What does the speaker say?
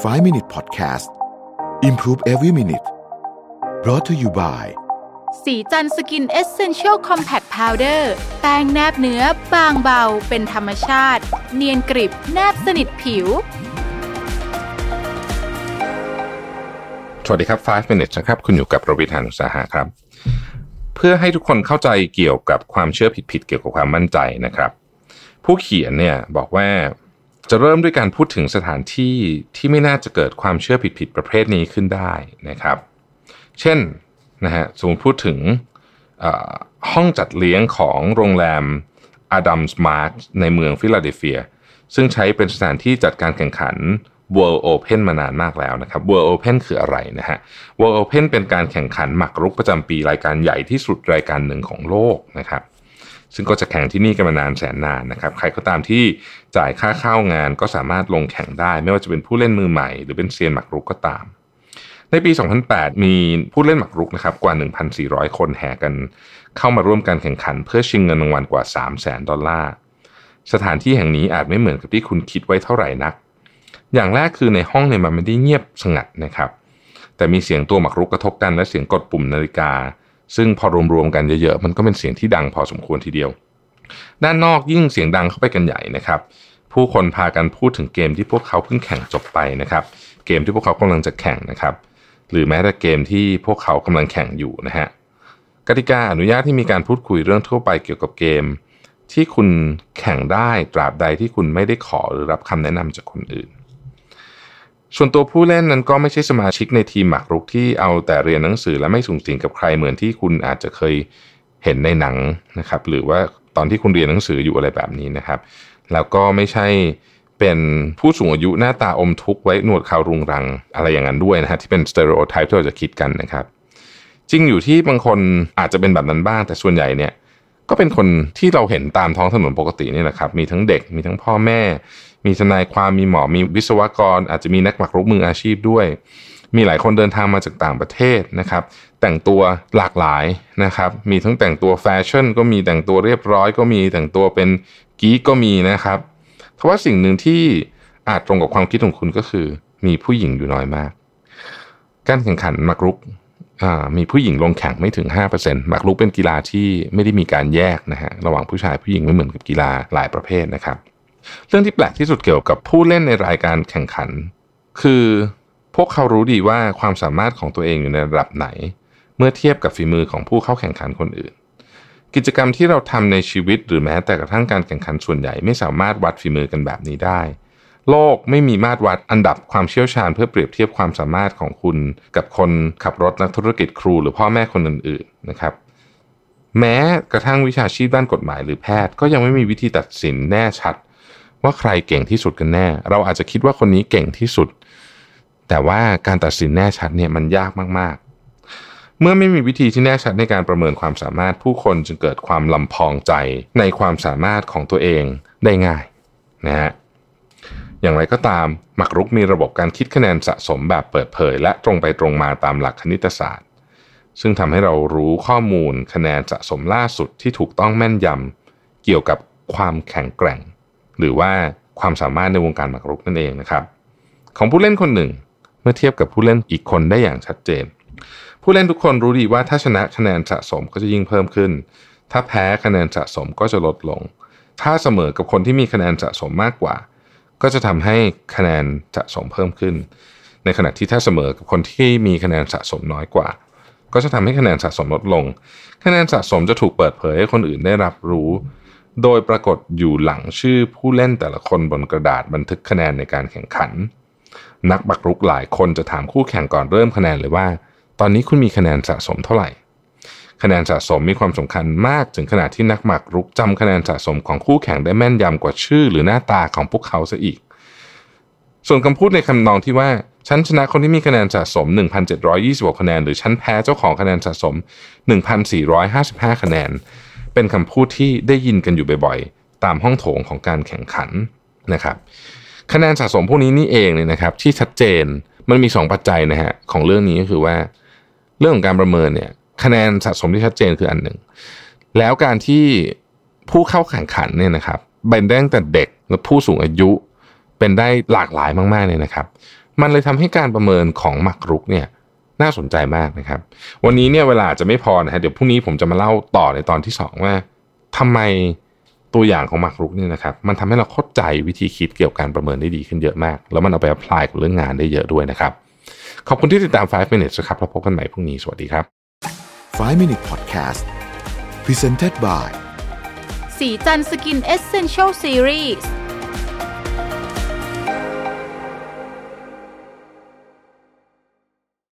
5 Minute Podcast Improve Every Minute brought to you by ศรีจันทร์ Skin Essential Compact Powder แป้งแนบเนื้อบางเบา เป็นธรรมชาติ เนียนกริบแนบสนิทผิว สวัสดีครับ 5 minutes นะครับ คุณอยู่กับโรบินหานุสาหะครับ เพื่อให้ทุกคนเข้าใจเกี่ยวกับความเชื่อผิดๆเกี่ยวกับความมั่นใจนะครับ ผู้เขียนเนี่ยบอกว่า จะเริ่มด้วยการพูดถึงสถานที่ที่ไม่น่าจะเกิดความเชื่อผิดๆประเภทนี้ขึ้นได้นะครับ เช่นนะฮะสมมติพูดถึงห้องจัดเลี้ยงของโรงแรม Adams Mart ในเมืองฟิลาเดลเฟีย ซึ่งใช้เป็นสถานที่จัดการแข่งขัน World Open มานานมากแล้วนะครับ World Open คืออะไรนะฮะ World Open เป็นการแข่งขันหมากรุกประจำปีรายการใหญ่ที่สุดรายการหนึ่งของโลกนะครับ ซึ่งก็จะแข่งที่นี่กันมานานแสนนานนะครับใครก็ตามที่จ่ายค่าเข้างานก็สามารถลงแข่งได้ ไม่ว่าจะเป็นผู้เล่นมือใหม่หรือเป็นเซียนหมากรุกก็ตาม ในปี 2008 มีผู้เล่นหมากรุกนะครับกว่า 1,400 คนแห่กัน เข้ามาร่วมการแข่งขัน เพื่อชิงเงินรางวัลกว่า 3 0 0 0 0 0 ดอลลาร์สถานที่แห่งนี้อาจไม่เหมือนกับที่คุณคิดไว้เท่าไหร่นัก อย่างแรกคือในห้องเนี่ยมันไม่ได้เงียบสงัดนะครับ แต่มีเสียงตัวหมากรุกกระทบกันและเสียงกดปุ่มนาฬิกา ซึ่งพอรวมๆกันเยอะๆมันก็เป็นเสียงที่ดังพอสมควรทีเดียว ด้านนอกยิ่งเสียงดังเข้าไปกันใหญ่นะครับ ผู้คนพากันพูดถึงเกมที่พวกเขาเพิ่งแข่งจบไปนะครับ เกมที่พวกเขากำลังจะแข่งนะครับ หรือแม้แต่เกมที่พวกเขากำลังแข่งอยู่นะฮะกติกาอนุญาตให้มีการพูดคุยเรื่องทั่วไปเกี่ยวกับเกม ที่คุณแข่งได้ตราบใดที่คุณไม่ได้ขอหรือรับคำแนะนำจากคนอื่น ส่วนตัวผู้เล่นนั้นก็ไม่ใช่สมาชิกในทีมหมากรุกที่เอาแต่เรียนหนังสือและไม่สูงสิงกับใครเหมือนที่คุณอาจจะเคยเห็นในหนังนะครับ หรือว่าตอนที่คุณเรียนหนังสืออยู่อะไรแบบนี้นะครับ แล้วก็ไม่ใช่เป็นผู้สูงอายุหน้าตาอมทุกข์ไว้หนวดเขารุงรังอะไรอย่างนั้นด้วยนะฮะที่เป็นสเตอริโอไทป์ที่เราจะคิดกันนะครับ จริงอยู่ที่บางคนอาจจะเป็นแบบนั้นบ้าง แต่ส่วนใหญ่เนี่ย ก็เป็นคนที่เราเห็นตามท้องถนนปกตินี่แหละครับ มีทั้งเด็กมีทั้งพ่อแม่ มีทนายความมีหมอมีวิศวกร อาจจะมีนักหมากรุกมืออาชีพด้วย มีหลายคนเดินทางมาจากต่างประเทศนะครับ แต่งตัวหลากหลายนะครับ มีทั้งแต่งตัวแฟชั่น ก็มีแต่งตัวเรียบร้อย ก็มีแต่งตัวเป็นกีกก็มีนะครับเพราะว่าสิ่งหนึ่งที่อาจตรงกับความคิดของคุณก็คือ มีผู้หญิงอยู่น้อยมาก การแข่งขันมากรุก มีผู้หญิงลงแข่งไม่ถึง 5%หมากรุกเป็นกีฬาที่ไม่ได้มีการแยกนะฮะระหว่างผู้ชายผู้หญิงไม่เหมือนกับกีฬาหลายประเภทนะครับ เรื่องที่แปลกที่สุดเกี่ยวกับผู้เล่นในรายการแข่งขัน คือพวกเขารู้ดีว่าความสามารถของตัวเองอยู่ในระดับไหน เมื่อเทียบกับฝีมือของผู้เข้าแข่งขันคนอื่น กิจกรรมที่เราทำในชีวิตหรือแม้แต่กระทั่งการแข่งขันส่วนใหญ่ไม่สามารถวัดฝีมือกันแบบนี้ได้ โลกไม่มีมาตรวัดอันดับความเชี่ยวชาญเพื่อเปรียบเทียบความสามารถของคุณกับคนขับรถนักธุรกิจครูหรือพ่อแม่คนอื่นๆนะครับ แม้กระทั่งวิชาชีพด้านกฎหมายหรือแพทย์ ก็ยังไม่มีวิธีตัดสินแน่ชัด ว่าใครเก่งที่สุดกันแน่ เราอาจจะคิดว่าคนนี้เก่งที่สุด แต่ว่าการตัดสินแน่ชัดเนี่ยมันยากมากๆ เมื่อไม่มีวิธีที่แน่ชัดในการประเมินความสามารถผู้คนจึงเกิดความลำพองใจในความสามารถของตัวเองได้ง่ายนะฮะ อย่างไรก็ตามหมากรุกมีระบบการคิดคะแนนสะสมแบบเปิดเผย และตรงไปตรงมาตามหลักคณิตศาสตร์ ซึ่งทำให้เรารู้ข้อมูลคะแนนสะสมล่าสุดที่ถูกต้องแม่นยำเกี่ยวกับความแข็งแกร่ง หรือว่าความสามารถในวงการหมากรุกนั่นเองนะครับ ของผู้เล่นคนหนึ่ง เมื่อเทียบกับผู้เล่นอีกคนได้อย่างชัดเจน ผู้เล่นทุกคนรู้ดีว่าถ้าชนะคะแนนสะสมก็จะยิ่งเพิ่มขึ้น ถ้าแพ้คะแนนสะสมก็จะลดลง ถ้าเสมอกับคนที่มีคะแนนสะสมมากกว่า ก็จะทำให้คะแนนสะสมเพิ่มขึ้น ในขณะที่ถ้าเสมอกับคนที่มีคะแนนสะสมน้อยกว่า ก็จะทำให้คะแนนสะสมลดลง คะแนนสะสมจะถูกเปิดเผยให้คนอื่นได้รับรู้ โดยปรากฏอยู่หลังชื่อผู้เล่นแต่ละคนบนกระดาษบันทึกคะแนนในการแข่งขัน นักบักรุกหลายคนจะถามคู่แข่งก่อนเริ่มคะแนนเลยว่า ตอนนี้คุณมีคะแนนสะสมเท่าไหร่ คะแนนสะสมมีความสำคัญมากถึงขนาดที่นักหมากรุกจำคะแนนสะสมของคู่แข่งได้แม่นยำกว่าชื่อ หรือหน้าตาของพวกเขาซะอีก ส่วนคำพูดในคำนองที่ว่าฉันชนะคนที่มีคะแนนสะสม 1,726คะแนน หรือฉันแพ้เจ้าของคะแนนสะสม 1,455 คะแนน เป็นคำพูดที่ได้ยินกันอยู่บ่อยๆ ตามห้องโถงของการแข่งขันนะครับ คะแนนสะสมพวกนี้นี่เองเนี่ยนะครับ ที่ชัดเจนมันมี 2 ปัจจัยนะฮะของเรื่องนี้ก็คือว่า เรื่องของการประเมินเนี่ย คะแนนสะสมที่ชัดเจนคืออันหนึ่ง แล้วการที่ผู้เข้าแข่งขันเนี่ยนะครับเป็นได้ตั้งแต่เด็กและผู้สูงอายุ เป็นได้หลากหลายมากๆเลยนะครับ มันเลยทำให้การประเมินของหมากรุกเนี่ยน่าสนใจมากนะครับ วันนี้เนี่ยเวลาจะไม่พอนะฮะเดี๋ยวพรุ่งนี้ผมจะมาเล่าต่อในตอนที่สองว่าทำไมตัวอย่างของหมากรุกเนี่ยนะครับมันทำให้เราเข้าใจวิธีคิดเกี่ยวกับการประเมินได้ดีขึ้นเยอะมาก แล้วมันเอาไปอพลายกับเรื่องงานได้เยอะด้วยนะครับ ขอบคุณที่ติดตาม 5 minutes นะครับเราพบกันใหม่พรุ่งนี้ สวัสดีครับ 5 Minute Podcast Presented by สีจันสกินเอเซนเชลซีรีส์